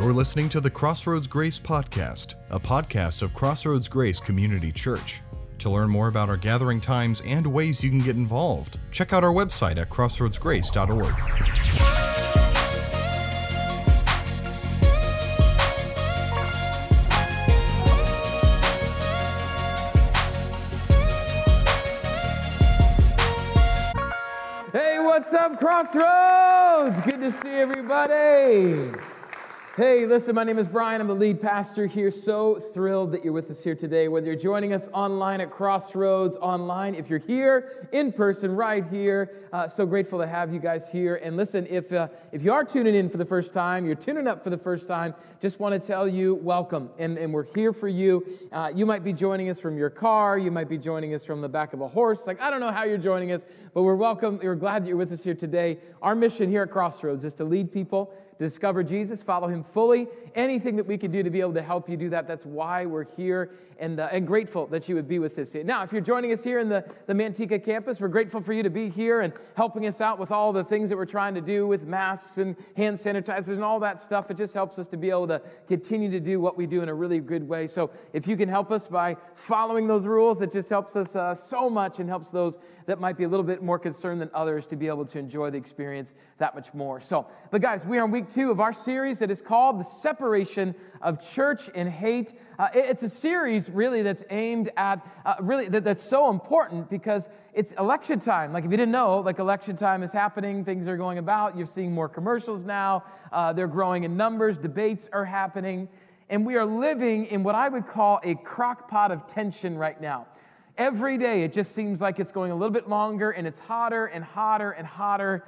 You're listening to the Crossroads Grace Podcast, a podcast of Crossroads Grace Community Church. To learn more about our gathering times and ways you can get involved, check out our website at crossroadsgrace.org. Hey, what's up, Crossroads? Good to see everybody. Hey, listen, my name is Brian. I'm the lead pastor here. So thrilled that you're with us here today. Whether you're joining us online at Crossroads online, if you're here in person right here, uh, so grateful to have you guys here. And listen, if uh, if you are tuning in for the first time, you're tuning up for the first time, just want to tell you welcome, and, and we're here for you. Uh, you might be joining us from your car, you might be joining us from the back of a horse. Like I don't know how you're joining us, but we're welcome. We're glad that you're with us here today. Our mission here at Crossroads is to lead people discover Jesus, follow him fully. Anything that we could do to be able to help you do that, that's why we're here and, uh, and grateful that you would be with us here. Now, if you're joining us here in the, the Manteca campus, we're grateful for you to be here and helping us out with all the things that we're trying to do with masks and hand sanitizers and all that stuff. It just helps us to be able to continue to do what we do in a really good way. So if you can help us by following those rules, it just helps us uh, so much and helps those that might be a little bit more concerned than others to be able to enjoy the experience that much more. So, but guys, we are in week two of our series that is called The Separation of Church and Hate. Uh, it's a series really that's aimed at, uh, really, that, that's so important because it's election time. Like, if you didn't know, like, election time is happening, things are going about, you're seeing more commercials now, uh, they're growing in numbers, debates are happening, and we are living in what I would call a crock pot of tension right now. Every day, it just seems like it's going a little bit longer and it's hotter and hotter and hotter.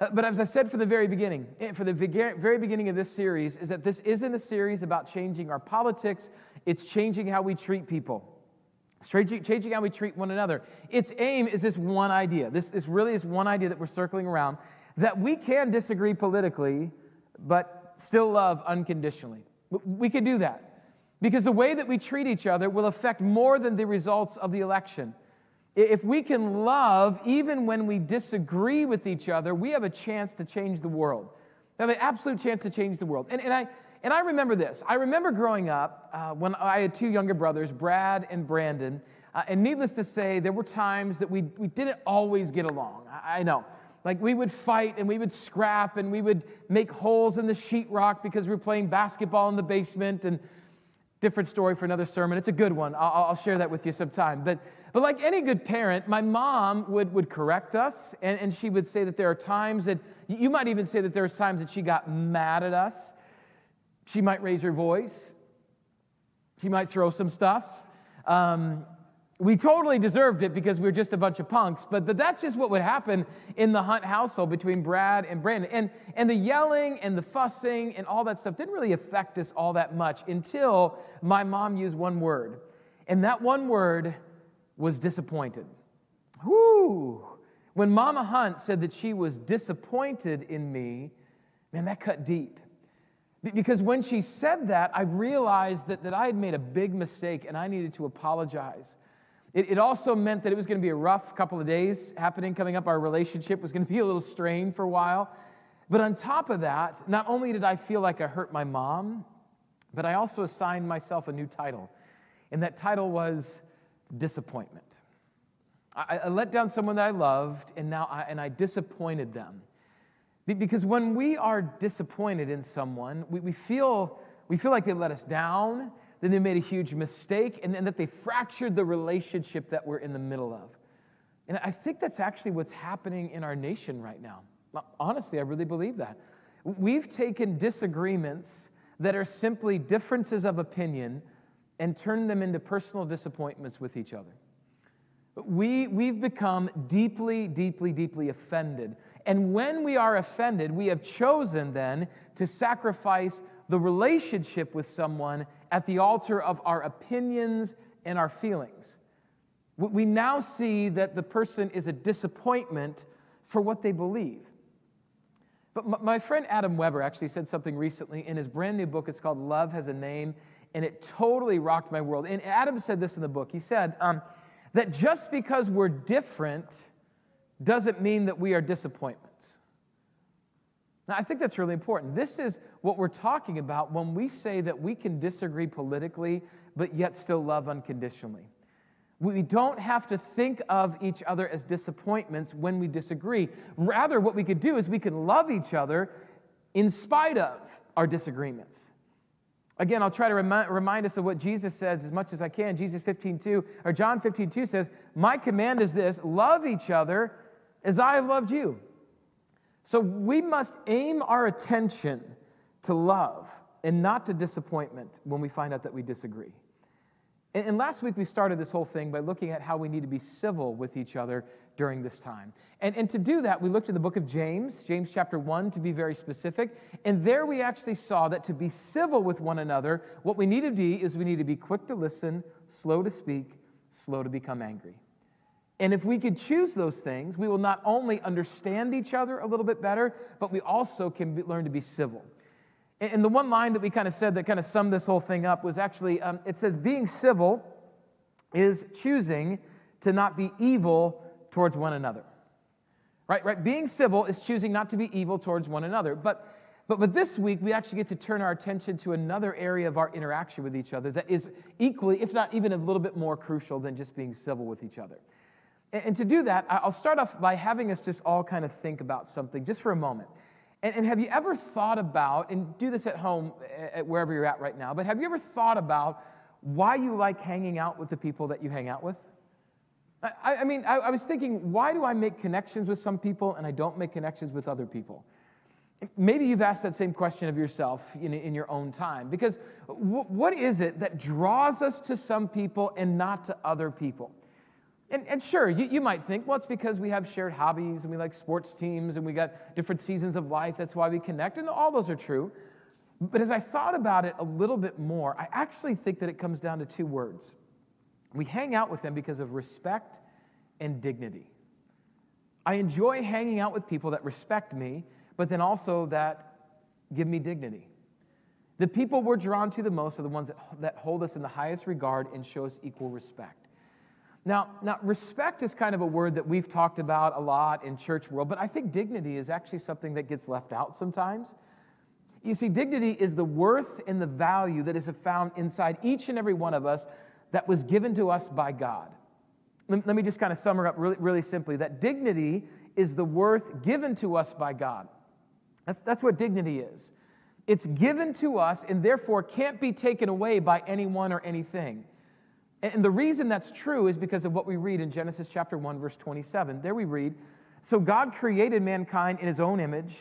Uh, But as I said from the very beginning, eh, for the very beginning of this series, is that this isn't a series about changing our politics, it's changing how we treat people. It's changing, how we treat one another. Its aim is this one idea. This, this really is one idea that we're circling around that we can disagree politically, but still love unconditionally. We can do that because the way that we treat each other will affect more than the results of the election. If we can love even when we disagree with each other, we have a chance to change the world. We have an absolute chance to change the world. And, and, I, and I remember this. I remember growing up uh, when I had two younger brothers, Brad and Brandon. Uh, and needless to say, there were times that we, we didn't always get along. I, I know. Like we would fight and we would scrap and we would make holes in the sheetrock because we were playing basketball in the basement and different story for another sermon. It's a good one. I'll, I'll share that with you sometime. But, but like any good parent, my mom would, would correct us, and, and she would say that there are times that, you might even say that there are times that she got mad at us. She might raise her voice. She might throw some stuff. Um, we totally deserved it because we were just a bunch of punks, but, but that's just what would happen in the Hunt household between Brad and Brandon. And, and the yelling and the fussing and all that stuff didn't really affect us all that much until my mom used one word. And that one word was disappointed. Whoo! When Mama Hunt said that she was disappointed in me, man, that cut deep. Be- Because when she said that, I realized that, that I had made a big mistake and I needed to apologize. It, it also meant that it was going to be a rough couple of days happening, coming up. Our relationship was going to be a little strained for a while. But on top of that, not only did I feel like I hurt my mom, but I also assigned myself a new title. And that title was disappointment. I, I let down someone that I loved, and now I, and I disappointed them. Be- Because when we are disappointed in someone, we, we, feel, we feel like they let us down, then they made a huge mistake, and then that they fractured the relationship that we're in the middle of. And I think that's actually what's happening in our nation right now. Uh, honestly, I really believe that. We've taken disagreements that are simply differences of opinion and turned them into personal disappointments with each other. We, we've become deeply, deeply, deeply offended. And when we are offended, we have chosen then to sacrifice the relationship with someone at the altar of our opinions and our feelings. We- now see that the person is a disappointment for what they believe. But my- my friend Adam Weber actually said something recently in his brand new book. It's called Love Has a Name, and it totally rocked my world. And Adam said this in the book. He said um, that just because we're different doesn't mean that we are disappointments. Now, I think that's really important. This is what we're talking about when we say that we can disagree politically, but yet still love unconditionally. We don't have to think of each other as disappointments when we disagree. Rather, what we could do is we can love each other in spite of our disagreements. Again, I'll try to remind, remind us of what Jesus says as much as I can. Jesus 15:2 or John 15:2 says, "My command is this: love each other as I have loved you." So we must aim our attention to love and not to disappointment when we find out that we disagree. And, last week we started this whole thing by looking at how we need to be civil with each other during this time. And, and to do that, we looked at the book of James, James chapter 1 to be very specific. And there we actually saw that to be civil with one another, what we need to be is we need to be quick to listen, slow to speak, slow to become angry. And if we could choose those things, we will not only understand each other a little bit better, but we also can be, learn to be civil. And the one line that we kind of said that kind of summed this whole thing up was actually um, it says, being civil is choosing to not be evil towards one another. Right, right? Being civil is choosing not to be evil towards one another. But, but, but this week, we actually get to turn our attention to another area of our interaction with each other that is equally, if not even a little bit more crucial than just being civil with each other. And to do that, I'll start off by having us just all kind of think about something just for a moment. And, and have you ever thought about, and do this at home, at wherever you're at right now, but have you ever thought about why you like hanging out with the people that you hang out with? I, I mean, I, I was thinking, why do I make connections with some people and I don't make connections with other people? Maybe you've asked that same question of yourself in, in your own time. Because w- what is it that draws us to some people and not to other people? And, and sure, you, you might think, well, it's because we have shared hobbies and we like sports teams and we got different seasons of life. That's why we connect. And all those are true. But as I thought about it a little bit more, I actually think that it comes down to two words. We hang out with them because of respect and dignity. I enjoy hanging out with people that respect me, but then also that give me dignity. The people we're drawn to the most are the ones that, that hold us in the highest regard and show us equal respect. Now, now, respect is kind of a word that we've talked about a lot in church world, but I think dignity is actually something that gets left out sometimes. You see, dignity is the worth and the value that is found inside each and every one of us that was given to us by God. Let, me just kind of sum it up really, really simply that dignity is the worth given to us by God. That's, that's what dignity is. It's given to us and therefore can't be taken away by anyone or anything. And the reason that's true is because of what we read in Genesis chapter 1, verse 27. There we read So God created mankind in his own image.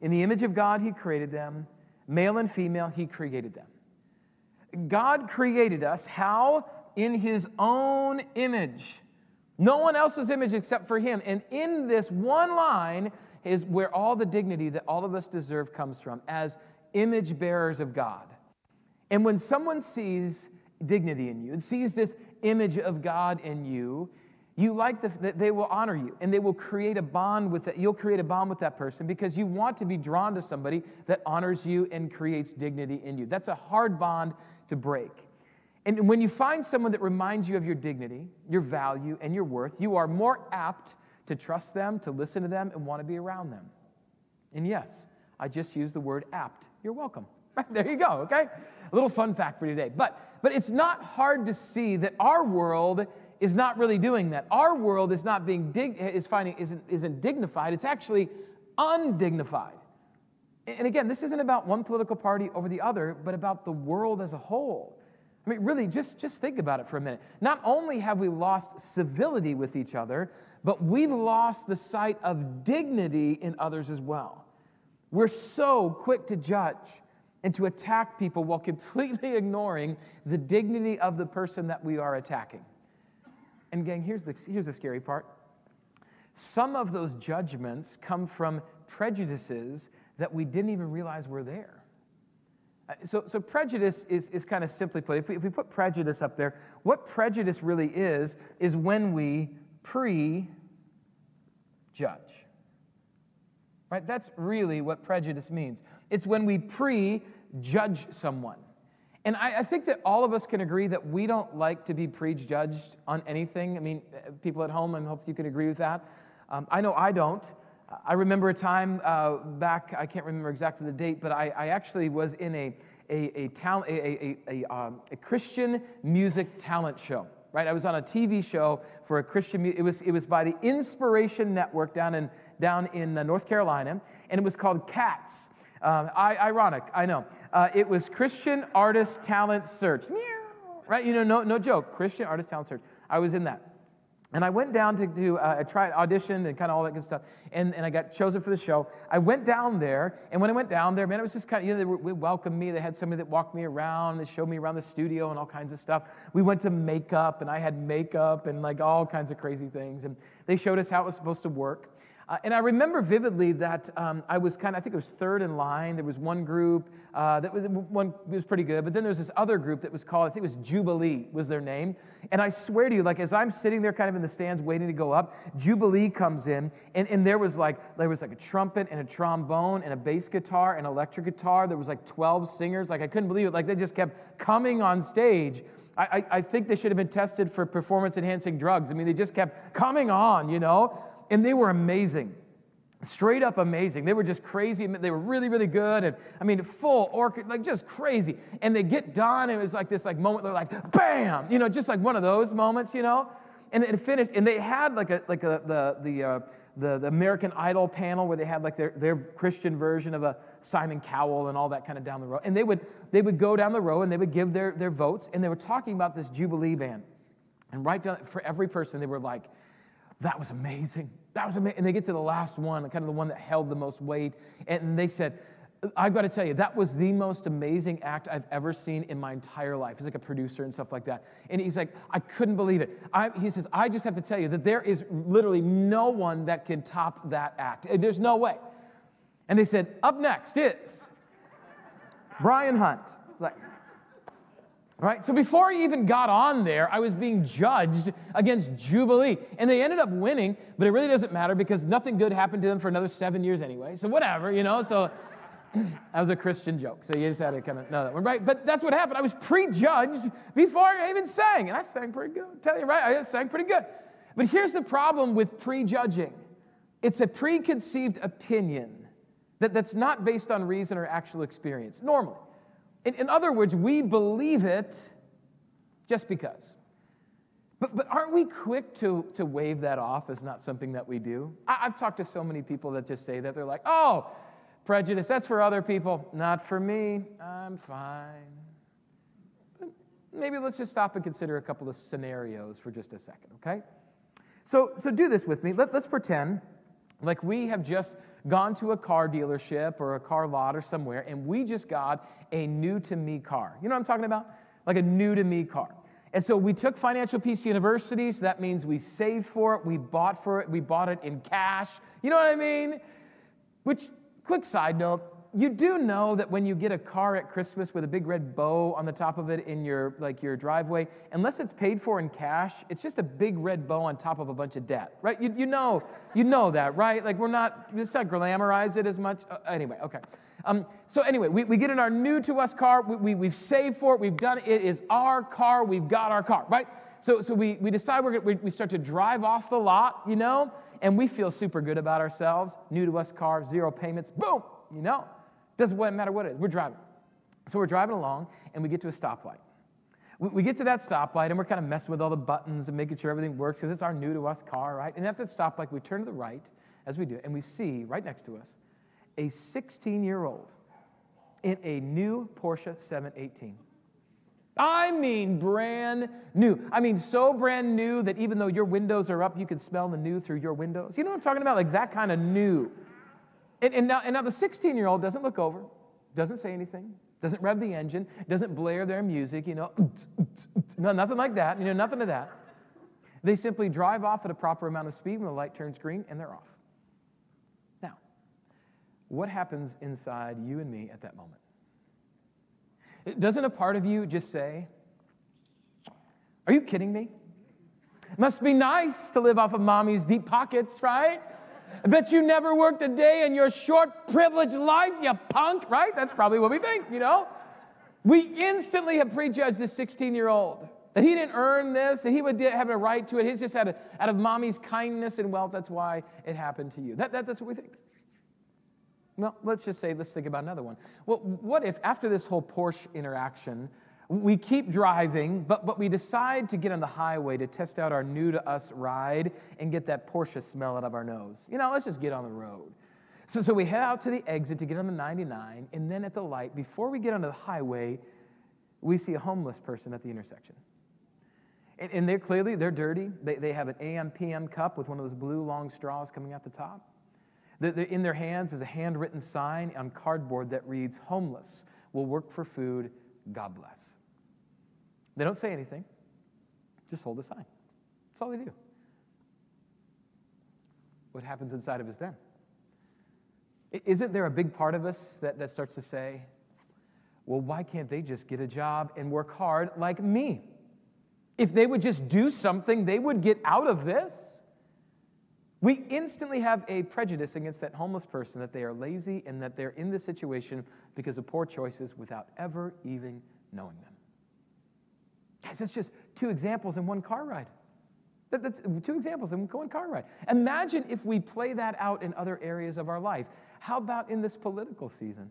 In the image of God, he created them. Male and female, he created them. God created us. How? In his own image. No one else's image except for him. And in this one line is where all the dignity that all of us deserve comes from as image bearers of God. And when someone sees dignity in you and sees this image of God in you, you like the, that they will honor you and they will create a bond with that. You'll create a bond with that person because you want to be drawn to somebody that honors you and creates dignity in you. That's a hard bond to break. And when you find someone that reminds you of your dignity, your value, and your worth, you are more apt to trust them, to listen to them, and want to be around them. And yes, I just used the word apt. You're welcome. there you go, okay? A little fun fact for today. But, but it's not hard to see that our world is not really doing that. Our world is not being dig- is finding isn't, isn't dignified. It's actually undignified. And again, this isn't about one political party over the other, but about the world as a whole. I mean, really, just, just think about it for a minute. Not only have we lost civility with each other, but we've lost the sight of dignity in others as well. We're so quick to judge and to attack people while completely ignoring the dignity of the person that we are attacking. And, gang, here's the, here's the scary part some of those judgments come from prejudices that we didn't even realize were there. Uh, so, so prejudice is, is kind of simply put, if we, if we put prejudice up there, what prejudice really is, is when we pre judge. Right? That's really what prejudice means. It's when we pre judge someone. And I, I, think that all of us can agree that we don't like to be prejudged on anything. I mean, people at home, I hope you can agree with that. Um, I know I don't. I remember a time uh, back, I can't remember exactly the date, but I, I actually was in a, a, a, talent, a, a, a, um, a Christian music talent show right? I was on a TV show for a Christian. It was it was by the Inspiration Network down in down in uh, North Carolina, and it was called Cats. Um, I, ironic, I know. Uh, it was Christian Artist Talent Search. Meow, right? You know, no no joke. Christian Artist Talent Search. I was in that. And I went down to do, uh, I tried audition and kind of all that good stuff. And, and I got chosen for the show. I went down there, and when I went down there, man, it was just kind of, you know, they, were, they welcomed me. They had somebody that walked me around. They showed me around the studio and all kinds of stuff. We went to makeup, and I had makeup and like all kinds of crazy things. And they showed us how it was supposed to work. Uh, and I remember vividly that um, I was kind of, I think it was third in line. There was one group uh, that was, one was pretty good, but then there was this other group that was called, I think it was Jubilee was their name. And I swear to you, like as I'm sitting there kind of in the stands waiting to go up, Jubilee comes in, and, and there was like there was like a trumpet and a trombone and a bass guitar and electric guitar. There was like 12 singers. Like I couldn't believe it. Like they just kept coming on stage. I, I, I think they should have been tested for performance enhancing drugs. I mean, they just kept coming on, you know and they were amazing straight up amazing. They were just crazy. They were really, really good. And I mean, full orchestra, like just crazy. And they get done, and it was like this like moment, they're like, bam, you know, just like one of those moments, you know. And it finished, and they had like a like a the the uh, the, the American Idol panel where they had like their, their Christian version of a Simon Cowell and all that kind of down the row. And they would they would go down the row and they would give their, their votes, and they were talking about this Jubilee band. And right down for every person, they were like, that was amazing. That was amazing. And they get to the last one, kind of the one that held the most weight. And they said, I've got to tell you, that was the most amazing act I've ever seen in my entire life. He's like a producer and stuff like that. And he's like, I couldn't believe it. I, he says, I just have to tell you that there is literally no one that can top that act. There's no way. And they said, up next is Brian Hunt. Right? So before I even got on there, I was being judged against Jubilee. And they ended up winning, but it really doesn't matter because nothing good happened to them for another seven years anyway. So whatever, you know? So that was a Christian joke. So you just had to kind of know that one, right? But that's what happened. I was prejudged before I even sang. And I sang pretty good. i tell you, right? I sang pretty good. But here's the problem with prejudging it's a preconceived opinion that, that's not based on reason or actual experience, normally. In, in other words, we believe it just because. But, but aren't we quick to, to wave that off as not something that we do? I, I've talked to so many people that just say that. They're like, oh, prejudice, that's for other people, not for me. I'm fine. But maybe let's just stop and consider a couple of scenarios for just a second, okay? So, so do this with me. Let, let's pretend like we have just gone to a car dealership or a car lot or somewhere and we just got a new to me car. You know what I'm talking about? Like a new to me car. And so we took Financial Peace University, so that means we saved for it, we bought for it, we bought it in cash. You know what I mean? Which, quick side note, you do know that when you get a car at Christmas with a big red bow on the top of it in your like your driveway, unless it's paid for in cash, it's just a big red bow on top of a bunch of debt, right? You, you know you know that, right? Like we're not let's not glamorize it as much. Uh, anyway, okay. Um, so anyway, we, we get in our new to us car. We, we, we've saved for it. We've done it. It is our car. We've got our car, right? So, so we, we decide we're gonna, we, we start to drive off the lot, you know, and we feel super good about ourselves. New to us car, zero payments, boom, you know. Doesn't matter what it is, we're driving. So we're driving along and we get to a stoplight. We, get to that stoplight and we're kind of messing with all the buttons and making sure everything works because it's our new to us car, right? And after the stoplight, we turn to the right, as we do, and we see right next to us a 16 year old in a new Porsche 718. I mean, brand new. I mean, so brand new that even though your windows are up, you can smell the new through your windows. You know what I'm talking about? Like that kind of new. And, and, now, and now the 16 year old doesn't look over, doesn't say anything, doesn't rev the engine, doesn't blare their music, you know, no, nothing like that, you know, nothing of that. They simply drive off at a proper amount of speed when the light turns green and they're off. Now, what happens inside you and me at that moment? Doesn't a part of you just say, Are you kidding me? Must be nice to live off of mommy's deep pockets, right? I bet you never worked a day in your short, privileged life, you punk, right? That's probably what we think, you know? We instantly have prejudged this 16 year old. That he didn't earn this, that he would have a right to it. He's just had a, out of mommy's kindness and wealth, that's why it happened to you. That, that, that's what we think. Well, let's just say, let's think about another one. Well, what if after this whole Porsche interaction, we keep driving, but, but we decide to get on the highway to test out our new to us ride and get that Porsche smell out of our nose? You know, let's just get on the road. So, so we head out to the exit to get on the 99, and then at the light, before we get onto the highway, we see a homeless person at the intersection. And, and they're clearly, they're dirty. They, they have an AM PM cup with one of those blue long straws coming out the top. in their hands is a handwritten sign on cardboard that reads, Homeless will work for food, God bless. They don't say anything, just hold the sign. That's all they do. What happens inside of us then? Isn't there a big part of us that, that starts to say, well, why can't they just get a job and work hard like me? If they would just do something, they would get out of this. We instantly have a prejudice against that homeless person that they are lazy and that they're in this situation because of poor choices without ever even knowing them. Guys, that's just two examples in one car ride. That's two examples in one car ride. Imagine if we play that out in other areas of our life. How about in this political season?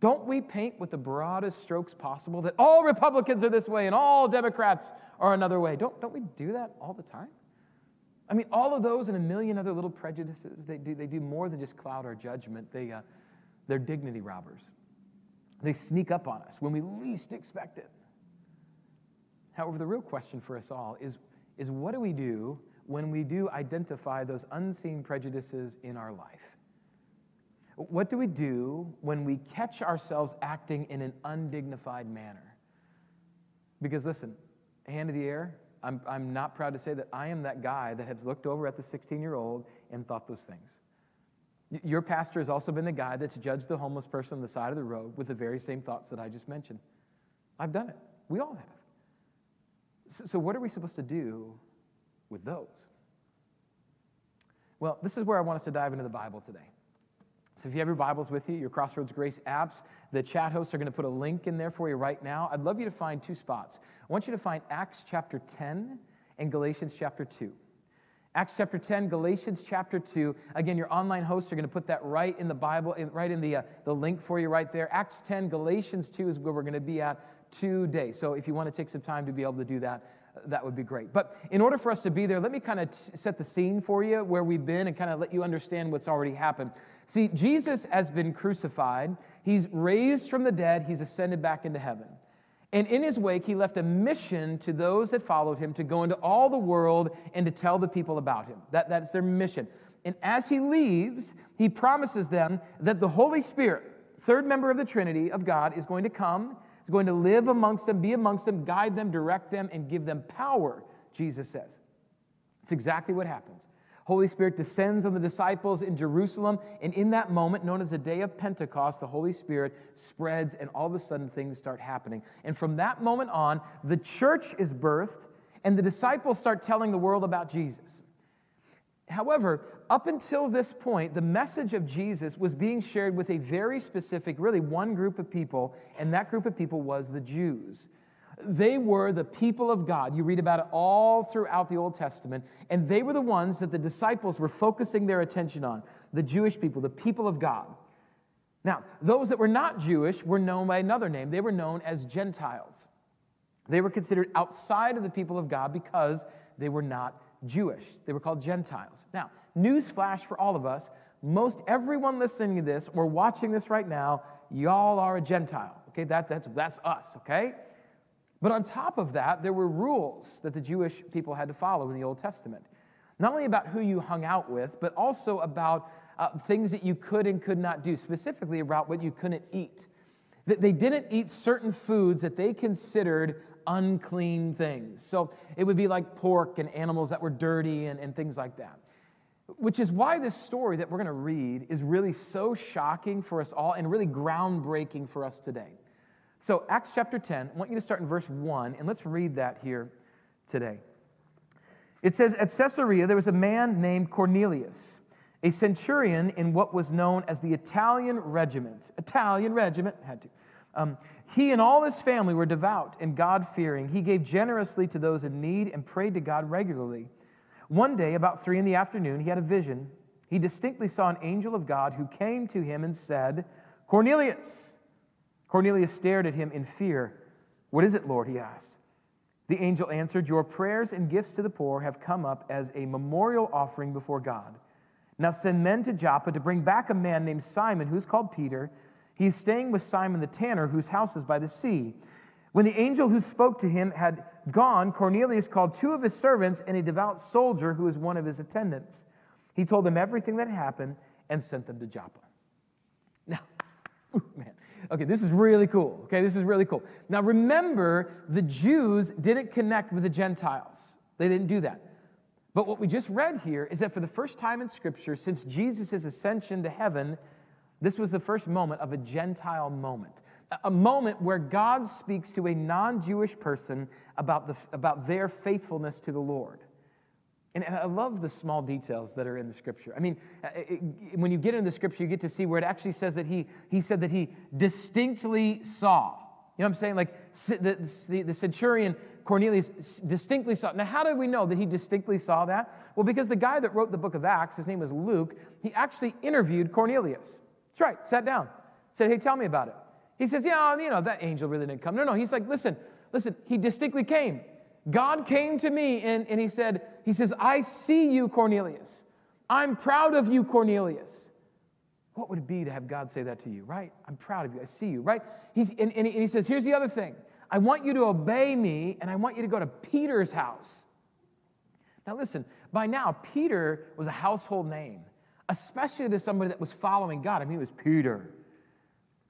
Don't we paint with the broadest strokes possible that all Republicans are this way and all Democrats are another way? Don't, don't we do that all the time? I mean, all of those and a million other little prejudices, they do, they do more than just cloud our judgment. They, uh, they're dignity robbers. They sneak up on us when we least expect it. However, the real question for us all is, is what do we do when we do identify those unseen prejudices in our life? What do we do when we catch ourselves acting in an undignified manner? Because listen, hand of the air, I'm, I'm not proud to say that I am that guy that has looked over at the 16 year old and thought those things. Your pastor has also been the guy that's judged the homeless person on the side of the road with the very same thoughts that I just mentioned. I've done it. We all have. So, so, what are we supposed to do with those? Well, this is where I want us to dive into the Bible today. So, if you have your Bibles with you, your Crossroads Grace apps, the chat hosts are going to put a link in there for you right now. I'd love you to find two spots. I want you to find Acts chapter 10 and Galatians chapter 2. Acts chapter 10, Galatians chapter 2. Again, your online hosts are going to put that right in the Bible, right in the, uh, the link for you right there. Acts 10, Galatians 2 is where we're going to be at today. So if you want to take some time to be able to do that, that would be great. But in order for us to be there, let me kind of set the scene for you where we've been and kind of let you understand what's already happened. See, Jesus has been crucified, he's raised from the dead, he's ascended back into heaven. And in his wake, he left a mission to those that followed him to go into all the world and to tell the people about him. That, that's their mission. And as he leaves, he promises them that the Holy Spirit, third member of the Trinity of God, is going to come, is going to live amongst them, be amongst them, guide them, direct them, and give them power, Jesus says. It's exactly what happens. Holy Spirit descends on the disciples in Jerusalem, and in that moment, known as the day of Pentecost, the Holy Spirit spreads, and all of a sudden things start happening. And from that moment on, the church is birthed, and the disciples start telling the world about Jesus. However, up until this point, the message of Jesus was being shared with a very specific, really one group of people, and that group of people was the Jews. They were the people of God. You read about it all throughout the Old Testament. And they were the ones that the disciples were focusing their attention on the Jewish people, the people of God. Now, those that were not Jewish were known by another name. They were known as Gentiles. They were considered outside of the people of God because they were not Jewish. They were called Gentiles. Now, news flash for all of us most everyone listening to this or watching this right now, y'all are a Gentile. Okay, that, that's, that's us, okay? But on top of that, there were rules that the Jewish people had to follow in the Old Testament. Not only about who you hung out with, but also about uh, things that you could and could not do, specifically about what you couldn't eat. That they didn't eat certain foods that they considered unclean things. So it would be like pork and animals that were dirty and, and things like that. Which is why this story that we're going to read is really so shocking for us all and really groundbreaking for us today. So, Acts chapter 10, I want you to start in verse 1, and let's read that here today. It says, At Caesarea, there was a man named Cornelius, a centurion in what was known as the Italian regiment. Italian regiment, had to. Um, he and all his family were devout and God fearing. He gave generously to those in need and prayed to God regularly. One day, about three in the afternoon, he had a vision. He distinctly saw an angel of God who came to him and said, Cornelius. Cornelius stared at him in fear. What is it, Lord? he asked. The angel answered, Your prayers and gifts to the poor have come up as a memorial offering before God. Now send men to Joppa to bring back a man named Simon, who's called Peter. He is staying with Simon the tanner, whose house is by the sea. When the angel who spoke to him had gone, Cornelius called two of his servants and a devout soldier who was one of his attendants. He told them everything that happened and sent them to Joppa. Now, man, okay, this is really cool. Okay, this is really cool. Now, remember, the Jews didn't connect with the Gentiles, they didn't do that. But what we just read here is that for the first time in Scripture, since Jesus' ascension to heaven, this was the first moment of a Gentile moment, a moment where God speaks to a non Jewish person about, the, about their faithfulness to the Lord. And I love the small details that are in the scripture. I mean, uh, it, when you get into the scripture, you get to see where it actually says that he, he said that he distinctly saw. You know what I'm saying? Like the, the, the centurion Cornelius distinctly saw. Now, how do we know that he distinctly saw that? Well, because the guy that wrote the book of Acts, his name was Luke, he actually interviewed Cornelius. That's right, sat down, said, Hey, tell me about it. He says, Yeah, you know, that angel really didn't come. No, no, he's like, Listen, listen, he distinctly came. God came to me and, and he said, He says, I see you, Cornelius. I'm proud of you, Cornelius. What would it be to have God say that to you, right? I'm proud of you. I see you, right? He's, and, and he says, Here's the other thing I want you to obey me and I want you to go to Peter's house. Now, listen, by now, Peter was a household name, especially to somebody that was following God. I mean, it was Peter.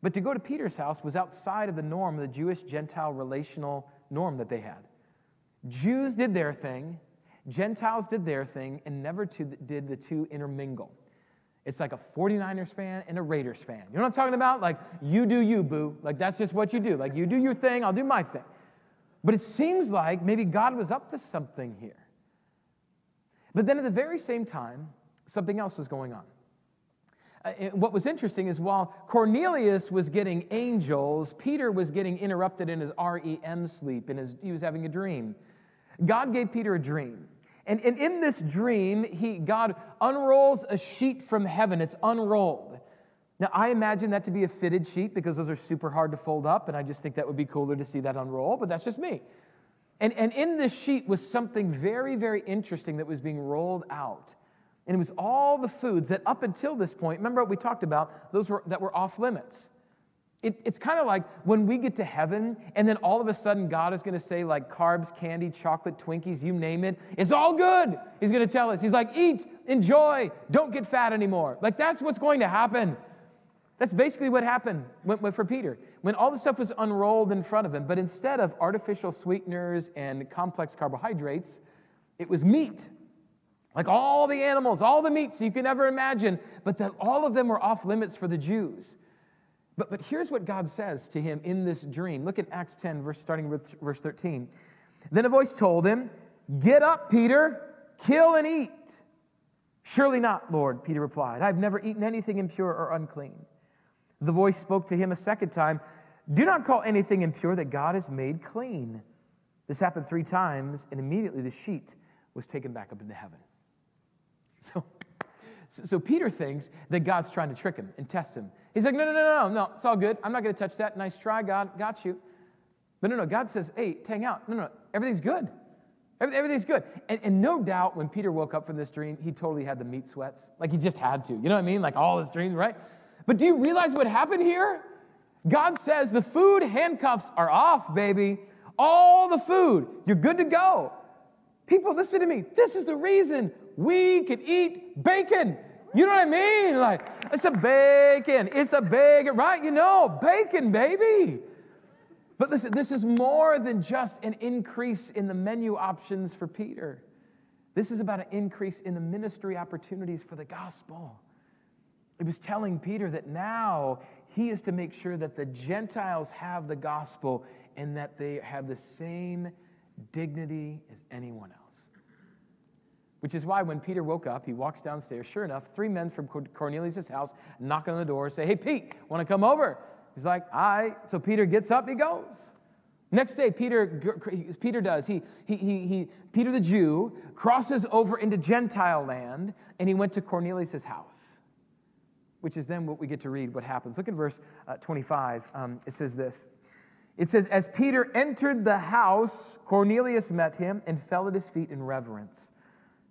But to go to Peter's house was outside of the norm, the Jewish Gentile relational norm that they had. Jews did their thing, Gentiles did their thing, and never did the two intermingle. It's like a 49ers fan and a Raiders fan. You know what I'm talking about? Like, you do you, boo. Like, that's just what you do. Like, you do your thing, I'll do my thing. But it seems like maybe God was up to something here. But then at the very same time, something else was going on. Uh, what was interesting is while Cornelius was getting angels, Peter was getting interrupted in his REM sleep, and he was having a dream. God gave Peter a dream. And, and in this dream, he, God unrolls a sheet from heaven. It's unrolled. Now, I imagine that to be a fitted sheet because those are super hard to fold up, and I just think that would be cooler to see that unroll, but that's just me. And, and in this sheet was something very, very interesting that was being rolled out. And it was all the foods that up until this point, remember what we talked about, those were, that were off limits. It, it's kind of like when we get to heaven and then all of a sudden God is going to say, like carbs, candy, chocolate, Twinkies, you name it, it's all good. He's going to tell us. He's like, eat, enjoy, don't get fat anymore. Like that's what's going to happen. That's basically what happened for Peter. When all the stuff was unrolled in front of him, but instead of artificial sweeteners and complex carbohydrates, it was meat. Like all the animals, all the meats you can ever imagine, but that all of them were off limits for the Jews. But, but here's what God says to him in this dream. Look at Acts 10, verse, starting with verse 13. Then a voice told him, Get up, Peter, kill and eat. Surely not, Lord, Peter replied. I've never eaten anything impure or unclean. The voice spoke to him a second time Do not call anything impure that God has made clean. This happened three times, and immediately the sheet was taken back up into heaven. So, so Peter thinks that God's trying to trick him and test him. He's like, no, no, no, no, no, it's all good. I'm not going to touch that. Nice try, God. Got you. But no, no, God says, hey, hang out. No, no, everything's good. Everything's good. And, and, no doubt when Peter woke up from this dream, he totally had the meat sweats. Like he just had to. You know what I mean? Like all his dreams, right? But do you realize what happened here? God says the food handcuffs are off, baby. All the food. You're good to go. People, listen to me. This is the reason we can eat bacon. You know what I mean? Like, it's a bacon. It's a bacon, right? You know, bacon, baby. But listen, this is more than just an increase in the menu options for Peter. This is about an increase in the ministry opportunities for the gospel. It was telling Peter that now he is to make sure that the Gentiles have the gospel and that they have the same dignity as anyone else. Which is why when Peter woke up, he walks downstairs. Sure enough, three men from Cornelius' house knock on the door, say, Hey, Pete, want to come over? He's like, I. So Peter gets up, he goes. Next day, Peter, Peter does. He, he, he, he, Peter the Jew crosses over into Gentile land and he went to Cornelius' house, which is then what we get to read what happens. Look at verse uh, 25. Um, it says this It says, As Peter entered the house, Cornelius met him and fell at his feet in reverence.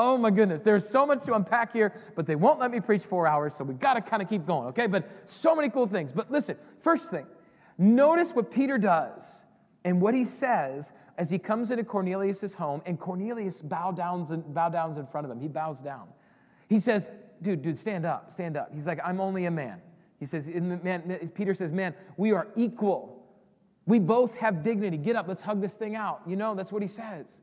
Oh my goodness, there's so much to unpack here, but they won't let me preach four hours, so we got to kind of keep going, okay? But so many cool things. But listen, first thing, notice what Peter does and what he says as he comes into Cornelius' home, and Cornelius bow downs, and, bow downs in front of him. He bows down. He says, Dude, dude, stand up, stand up. He's like, I'm only a man. He says, man, Peter says, Man, we are equal. We both have dignity. Get up, let's hug this thing out. You know, that's what he says.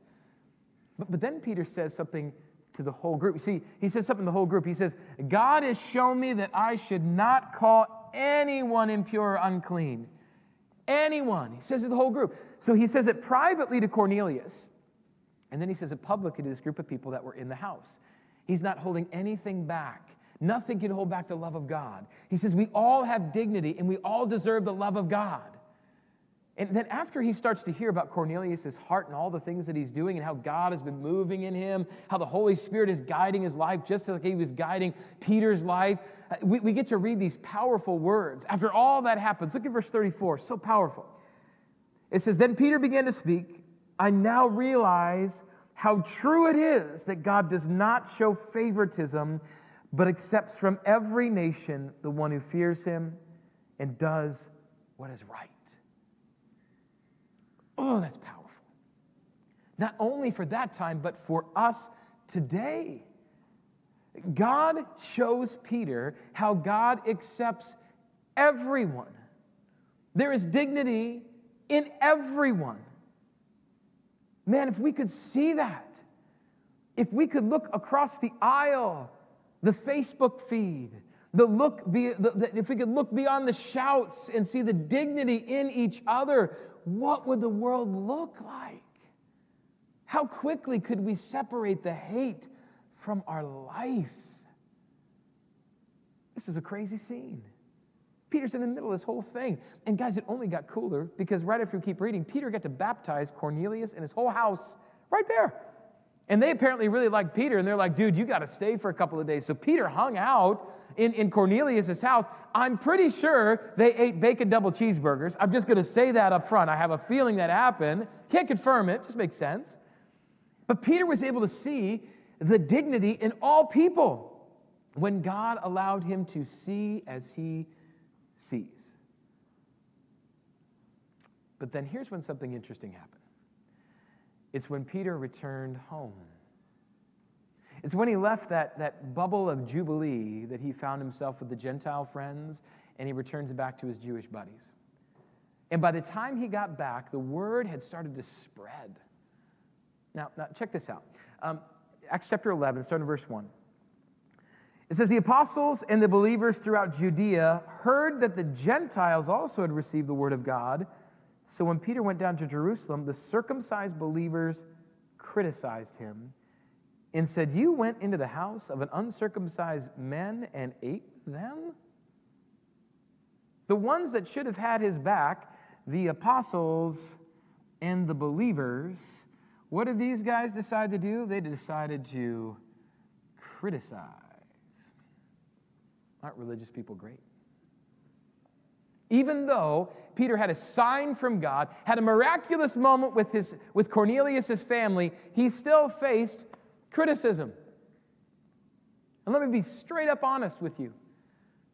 But, but then Peter says something to the whole group. See, he says something to the whole group. He says, God has shown me that I should not call anyone impure or unclean. Anyone. He says to the whole group. So he says it privately to Cornelius, and then he says it publicly to this group of people that were in the house. He's not holding anything back. Nothing can hold back the love of God. He says, We all have dignity and we all deserve the love of God. And then after he starts to hear about Cornelius' heart and all the things that he's doing and how God has been moving in him, how the Holy Spirit is guiding his life just like he was guiding Peter's life, uh, we, we get to read these powerful words. After all that happens, look at verse 34, so powerful. It says, Then Peter began to speak. I now realize how true it is that God does not show favoritism, but accepts from every nation the one who fears him and does what is right. Oh, that's powerful. Not only for that time, but for us today. God shows Peter how God accepts everyone. There is dignity in everyone. Man, if we could see that, if we could look across the aisle, the Facebook feed, the look be, the, the, if we could look beyond the shouts and see the dignity in each other, what would the world look like? How quickly could we separate the hate from our life? This is a crazy scene. Peter's in the middle of this whole thing. And guys, it only got cooler because right after we keep reading, Peter got to baptize Cornelius and his whole house right there. And they apparently really liked Peter, and they're like, dude, you got to stay for a couple of days. So Peter hung out in, in Cornelius' house. I'm pretty sure they ate bacon double cheeseburgers. I'm just going to say that up front. I have a feeling that happened. Can't confirm it, just makes sense. But Peter was able to see the dignity in all people when God allowed him to see as he sees. But then here's when something interesting happened it's when Peter returned home. It's when he left that, that bubble of Jubilee that he found himself with the Gentile friends and he returns back to his Jewish buddies. And by the time he got back, the word had started to spread. Now, now check this out. Um, Acts chapter 11, starting in verse 1. It says, The apostles and the believers throughout Judea heard that the Gentiles also had received the word of God. So when Peter went down to Jerusalem, the circumcised believers criticized him and said, You went into the house of an uncircumcised man and ate them? The ones that should have had his back, the apostles and the believers, what did these guys decide to do? They decided to criticize. Aren't religious people great? Even though Peter had a sign from God, had a miraculous moment with, his, with Cornelius' family, he still faced criticism. And let me be straight up honest with you.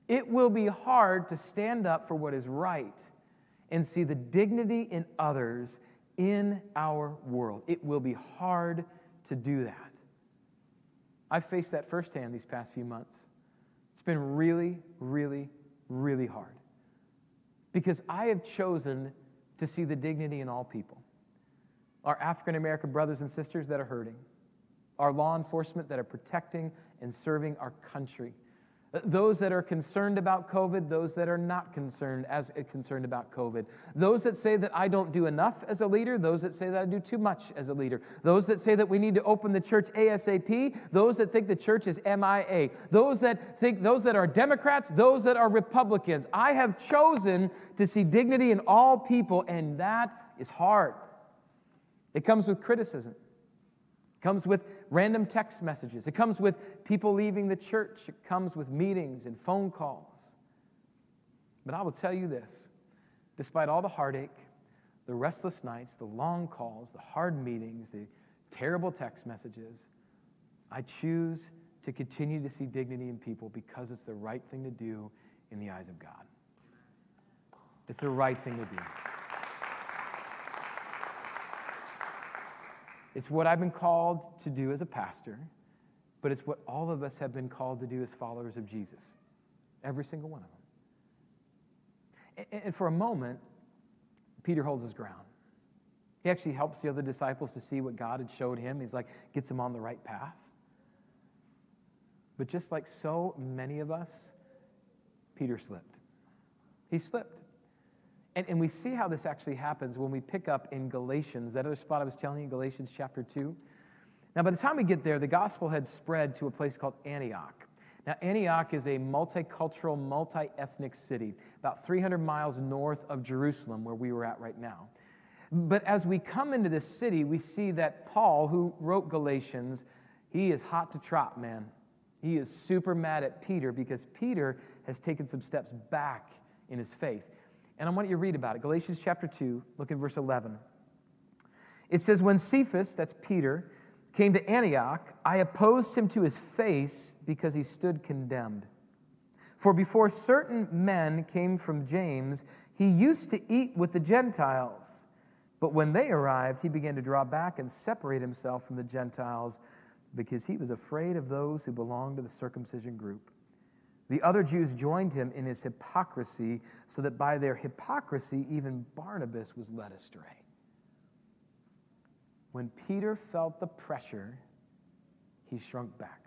It will be hard to stand up for what is right and see the dignity in others in our world. It will be hard to do that. I've faced that firsthand these past few months. It's been really, really, really hard because I have chosen to see the dignity in all people. our African American brothers and sisters that are hurting, our law enforcement that are protecting and serving our country, those that are concerned about COVID, those that are not concerned as eh, concerned about COVID, those that say that I don't do enough as a leader, those that say that I do too much as a leader, those that say that we need to open the church ASAP, those that think the church is MIA, those that think those that are Democrats, those that are Republicans. I have chosen to see dignity in all people, and that is hard. It comes with criticism comes with random text messages. It comes with people leaving the church. It comes with meetings and phone calls. But I will tell you this despite all the heartache, the restless nights, the long calls, the hard meetings, the terrible text messages, I choose to continue to see dignity in people because it's the right thing to do in the eyes of God. It's the right thing to do. It's what I've been called to do as a pastor, but it's what all of us have been called to do as followers of Jesus. Every single one of them. And for a moment, Peter holds his ground. He actually helps the other disciples to see what God had showed him. He's like, gets them on the right path. But just like so many of us, Peter slipped. He slipped. And, and we see how this actually happens when we pick up in Galatians, that other spot I was telling you, Galatians chapter 2. Now, by the time we get there, the gospel had spread to a place called Antioch. Now, Antioch is a multicultural, multi ethnic city, about 300 miles north of Jerusalem, where we were at right now. But as we come into this city, we see that Paul, who wrote Galatians, he is hot to trot, man. He is super mad at Peter because Peter has taken some steps back in his faith. And I want you to read about it. Galatians chapter 2, look at verse 11. It says, When Cephas, that's Peter, came to Antioch, I opposed him to his face because he stood condemned. For before certain men came from James, he used to eat with the Gentiles. But when they arrived, he began to draw back and separate himself from the Gentiles because he was afraid of those who belonged to the circumcision group. The other Jews joined him in his hypocrisy, so that by their hypocrisy, even Barnabas was led astray. When Peter felt the pressure, he shrunk back.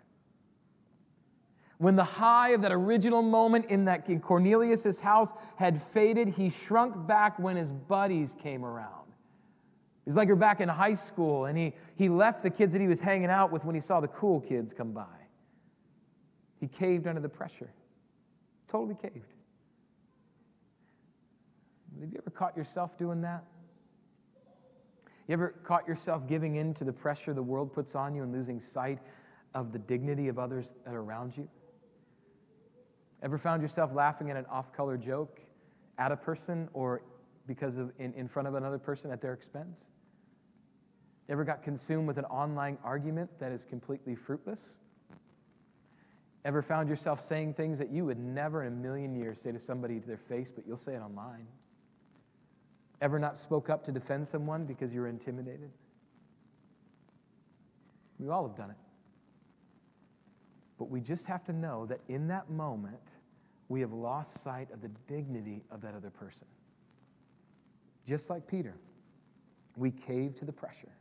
When the high of that original moment in that in house had faded, he shrunk back when his buddies came around. It's like you're back in high school and he, he left the kids that he was hanging out with when he saw the cool kids come by. He caved under the pressure. Totally caved. Have you ever caught yourself doing that? You ever caught yourself giving in to the pressure the world puts on you and losing sight of the dignity of others that are around you? Ever found yourself laughing at an off color joke at a person or because of in, in front of another person at their expense? Ever got consumed with an online argument that is completely fruitless? Ever found yourself saying things that you would never in a million years say to somebody to their face, but you'll say it online? Ever not spoke up to defend someone because you were intimidated? We all have done it. But we just have to know that in that moment, we have lost sight of the dignity of that other person. Just like Peter, we cave to the pressure.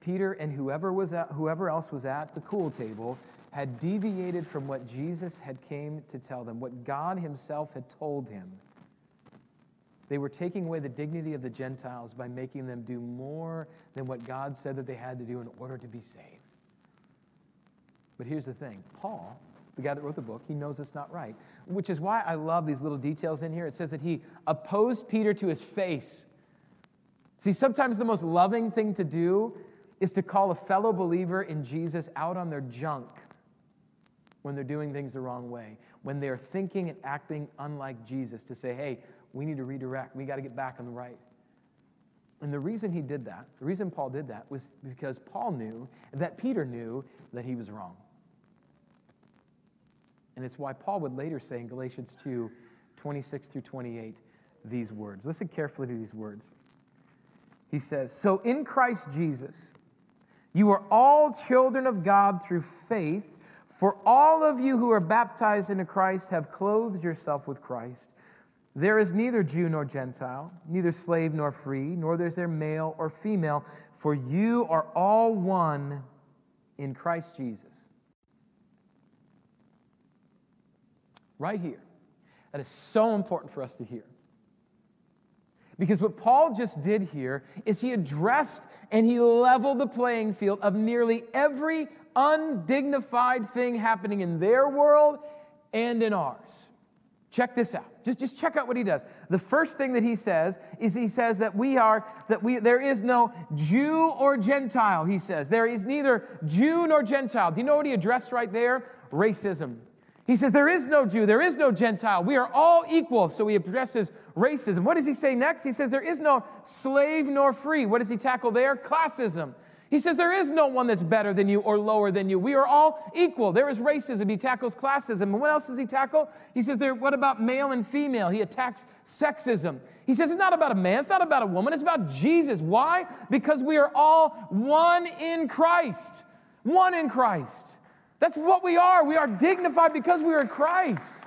Peter and whoever, was at, whoever else was at the cool table had deviated from what Jesus had came to tell them, what God himself had told him. They were taking away the dignity of the Gentiles by making them do more than what God said that they had to do in order to be saved. But here's the thing Paul, the guy that wrote the book, he knows it's not right, which is why I love these little details in here. It says that he opposed Peter to his face. See, sometimes the most loving thing to do is to call a fellow believer in Jesus out on their junk when they're doing things the wrong way, when they're thinking and acting unlike Jesus, to say, hey, we need to redirect, we got to get back on the right. And the reason he did that, the reason Paul did that, was because Paul knew that Peter knew that he was wrong. And it's why Paul would later say in Galatians 2 26 through 28 these words. Listen carefully to these words. He says, So in Christ Jesus, you are all children of God through faith, for all of you who are baptized into Christ have clothed yourself with Christ. There is neither Jew nor Gentile, neither slave nor free, nor is there male or female, for you are all one in Christ Jesus. Right here. That is so important for us to hear. Because what Paul just did here is he addressed and he leveled the playing field of nearly every undignified thing happening in their world and in ours. Check this out. Just, just check out what he does. The first thing that he says is he says that we are, that we, there is no Jew or Gentile, he says. There is neither Jew nor Gentile. Do you know what he addressed right there? Racism. He says, There is no Jew, there is no Gentile. We are all equal. So he addresses racism. What does he say next? He says, There is no slave nor free. What does he tackle there? Classism. He says there is no one that's better than you or lower than you. We are all equal. There is racism. He tackles classism. And what else does he tackle? He says there, what about male and female? He attacks sexism. He says it's not about a man, it's not about a woman, it's about Jesus. Why? Because we are all one in Christ. One in Christ. That's what we are. We are dignified because we are Christ.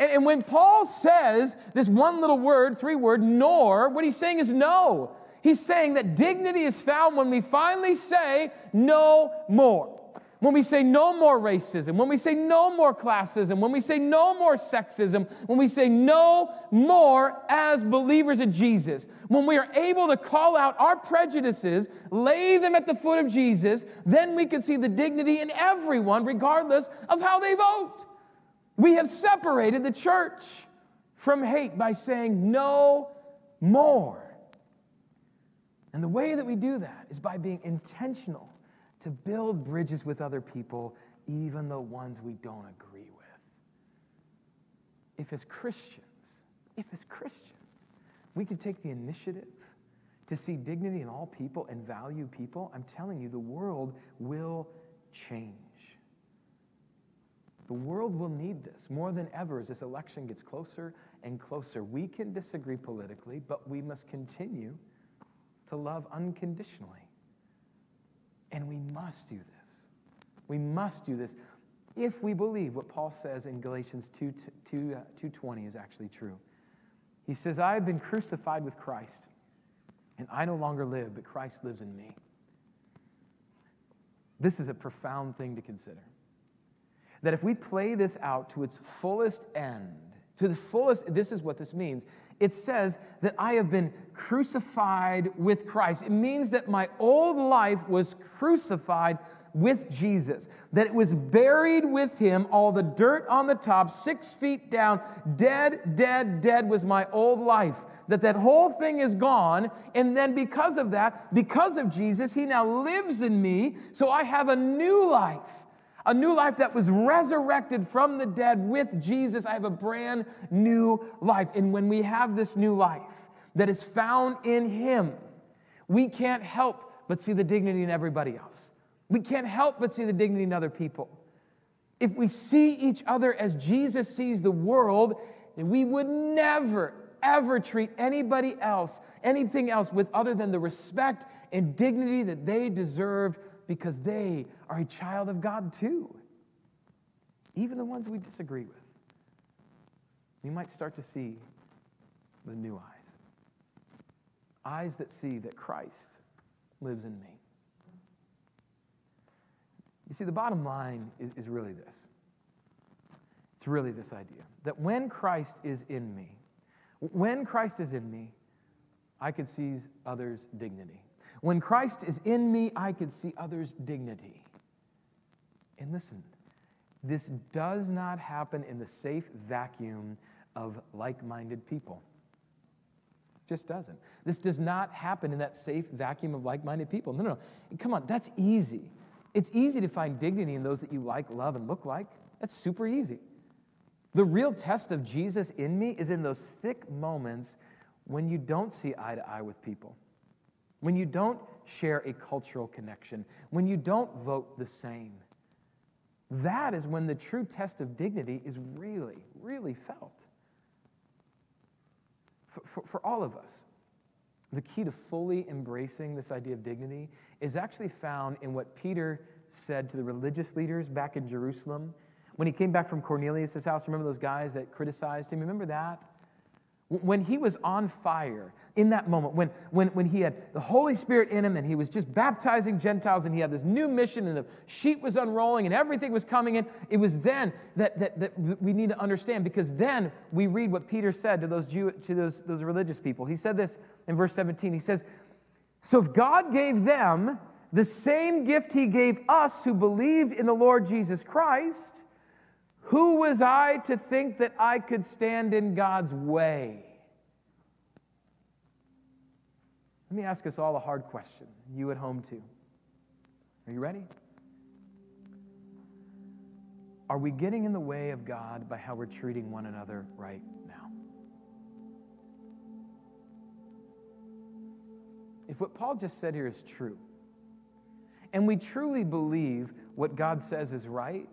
And, and when Paul says this one little word, three word, nor, what he's saying is no. He's saying that dignity is found when we finally say no more. When we say no more racism, when we say no more classism, when we say no more sexism, when we say no more as believers of Jesus, when we are able to call out our prejudices, lay them at the foot of Jesus, then we can see the dignity in everyone, regardless of how they vote. We have separated the church from hate by saying no more. And the way that we do that is by being intentional to build bridges with other people, even the ones we don't agree with. If as Christians, if as Christians, we could take the initiative to see dignity in all people and value people, I'm telling you, the world will change. The world will need this more than ever as this election gets closer and closer. We can disagree politically, but we must continue to love unconditionally. And we must do this. We must do this if we believe what Paul says in Galatians 2, 2, uh, 2.20 is actually true. He says, I have been crucified with Christ, and I no longer live, but Christ lives in me. This is a profound thing to consider. That if we play this out to its fullest end, to the fullest, this is what this means. It says that I have been crucified with Christ. It means that my old life was crucified with Jesus, that it was buried with him, all the dirt on the top, six feet down, dead, dead, dead was my old life. That that whole thing is gone, and then because of that, because of Jesus, he now lives in me, so I have a new life a new life that was resurrected from the dead with Jesus. I have a brand new life. And when we have this new life that is found in Him, we can't help but see the dignity in everybody else. We can't help but see the dignity in other people. If we see each other as Jesus sees the world, we would never, ever treat anybody else, anything else, with other than the respect and dignity that they deserve because they are a child of God too. Even the ones we disagree with. We might start to see the new eyes eyes that see that Christ lives in me. You see, the bottom line is, is really this it's really this idea that when Christ is in me, when Christ is in me, I can seize others' dignity. When Christ is in me, I can see others' dignity. And listen, this does not happen in the safe vacuum of like minded people. Just doesn't. This does not happen in that safe vacuum of like minded people. No, no, no. Come on, that's easy. It's easy to find dignity in those that you like, love, and look like. That's super easy. The real test of Jesus in me is in those thick moments when you don't see eye to eye with people when you don't share a cultural connection, when you don't vote the same. That is when the true test of dignity is really, really felt. For, for, for, all of us, the key to fully embracing this idea of dignity is actually found in what Peter said to the religious leaders back in Jerusalem when he came back from Cornelius' house. Remember those guys that criticized him? Remember that? When he was on fire in that moment, when, when, when he had the Holy Spirit in him and he was just baptizing Gentiles and he had this new mission and the sheet was unrolling and everything was coming in, it was then that, that, that we need to understand because then we read what Peter said to those, Jew, to those, those religious people. He said this in verse 17. He says, So if God gave them the same gift he gave us who believed in the Lord Jesus Christ, who was I to think that I could stand in God's way? Let me ask us all a hard question, you at home too. Are you ready? Are we getting in the way of God by how we're treating one another right now? If what Paul just said here is true, and we truly believe what God says is right,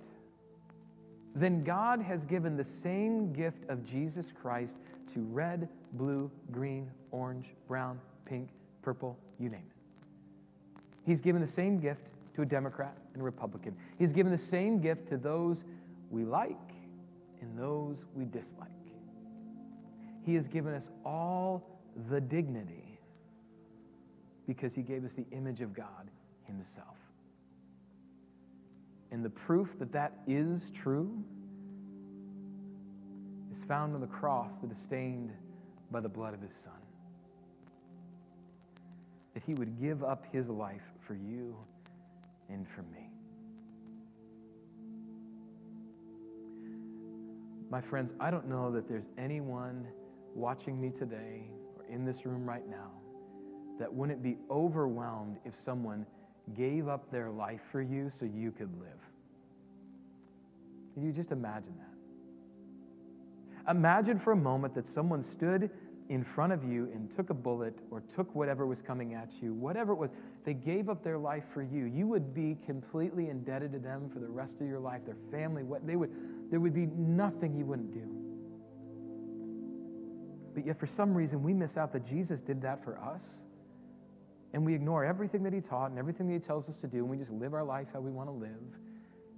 then God has given the same gift of Jesus Christ to red, blue, green, orange, brown, pink, purple, you name it. He's given the same gift to a Democrat and a Republican. He's given the same gift to those we like and those we dislike. He has given us all the dignity because He gave us the image of God Himself. And the proof that that is true is found on the cross that is stained by the blood of his son. That he would give up his life for you and for me. My friends, I don't know that there's anyone watching me today or in this room right now that wouldn't be overwhelmed if someone gave up their life for you so you could live. Can you just imagine that? Imagine for a moment that someone stood in front of you and took a bullet or took whatever was coming at you, whatever it was, they gave up their life for you. You would be completely indebted to them for the rest of your life, their family, what they would there would be nothing you wouldn't do. But yet for some reason we miss out that Jesus did that for us and we ignore everything that he taught and everything that he tells us to do, and we just live our life how we want to live.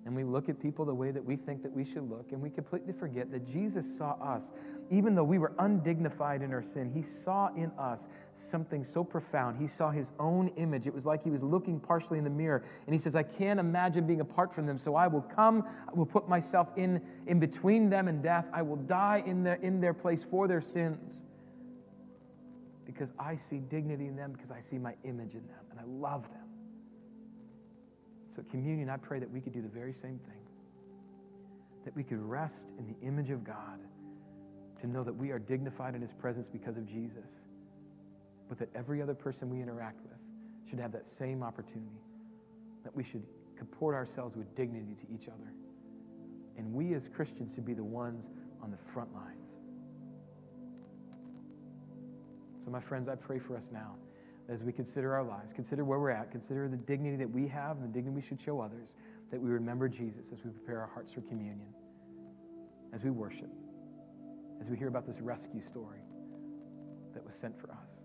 And we look at people the way that we think that we should look, and we completely forget that Jesus saw us. Even though we were undignified in our sin, he saw in us something so profound. He saw his own image. It was like he was looking partially in the mirror, and he says, I can't imagine being apart from them, so I will come, I will put myself in, in between them and death. I will die in their, in their place for their sins because I see dignity in them, because I see my image in them, and I love them. So, communion, I pray that we could do the very same thing. That we could rest in the image of God, to know that we are dignified in His presence because of Jesus, but that every other person we interact with should have that same opportunity. That we should comport ourselves with dignity to each other. And we as Christians should be the ones on the front lines so, my friends, I pray for us now as we consider our lives, consider where we're at, consider the dignity that we have and the dignity we should show others, that we remember Jesus as we prepare our hearts for communion, as we worship, as we hear about this rescue story that was sent for us.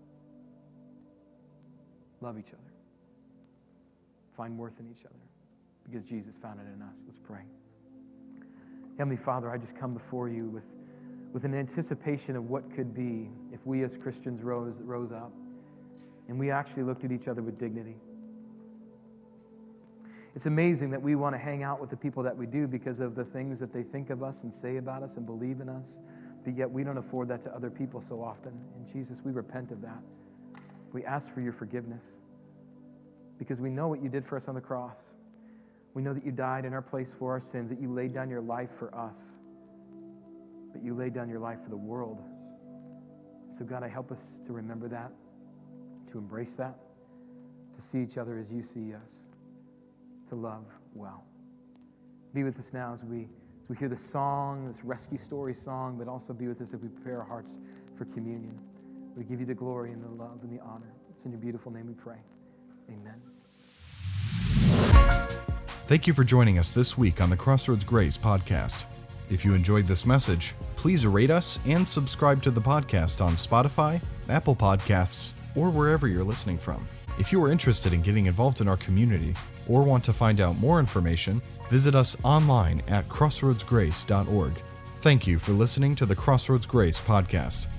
Love each other, find worth in each other because Jesus found it in us. Let's pray. Heavenly Father, I just come before you with with an anticipation of what could be if we as Christians rose, rose up and we actually looked at each other with dignity. It's amazing that we want to hang out with the people that we do because of the things that they think of us and say about us and believe in us, but yet we don't afford that to other people so often. And Jesus, we repent of that. We ask for your forgiveness because we know what you did for us on the cross. We know that you died in our place for our sins, that you laid down your life for us but you laid down your life for the world. So, God, I help us to remember that, to embrace that, to see each other as you see us, to love well. Be with us now as we, as we hear the song, this rescue story song, but also be with us as we prepare our hearts for communion. We give you the glory and the love and the honor. It's in your beautiful name we pray. Amen. Thank you for joining us this week on the Crossroads Grace podcast. If you enjoyed this message, please rate us and subscribe to the podcast on Spotify, Apple Podcasts, or wherever you're listening from. If you are interested in getting involved in our community or want to find out more information, visit us online at crossroadsgrace.org. Thank you for listening to the Crossroads Grace podcast.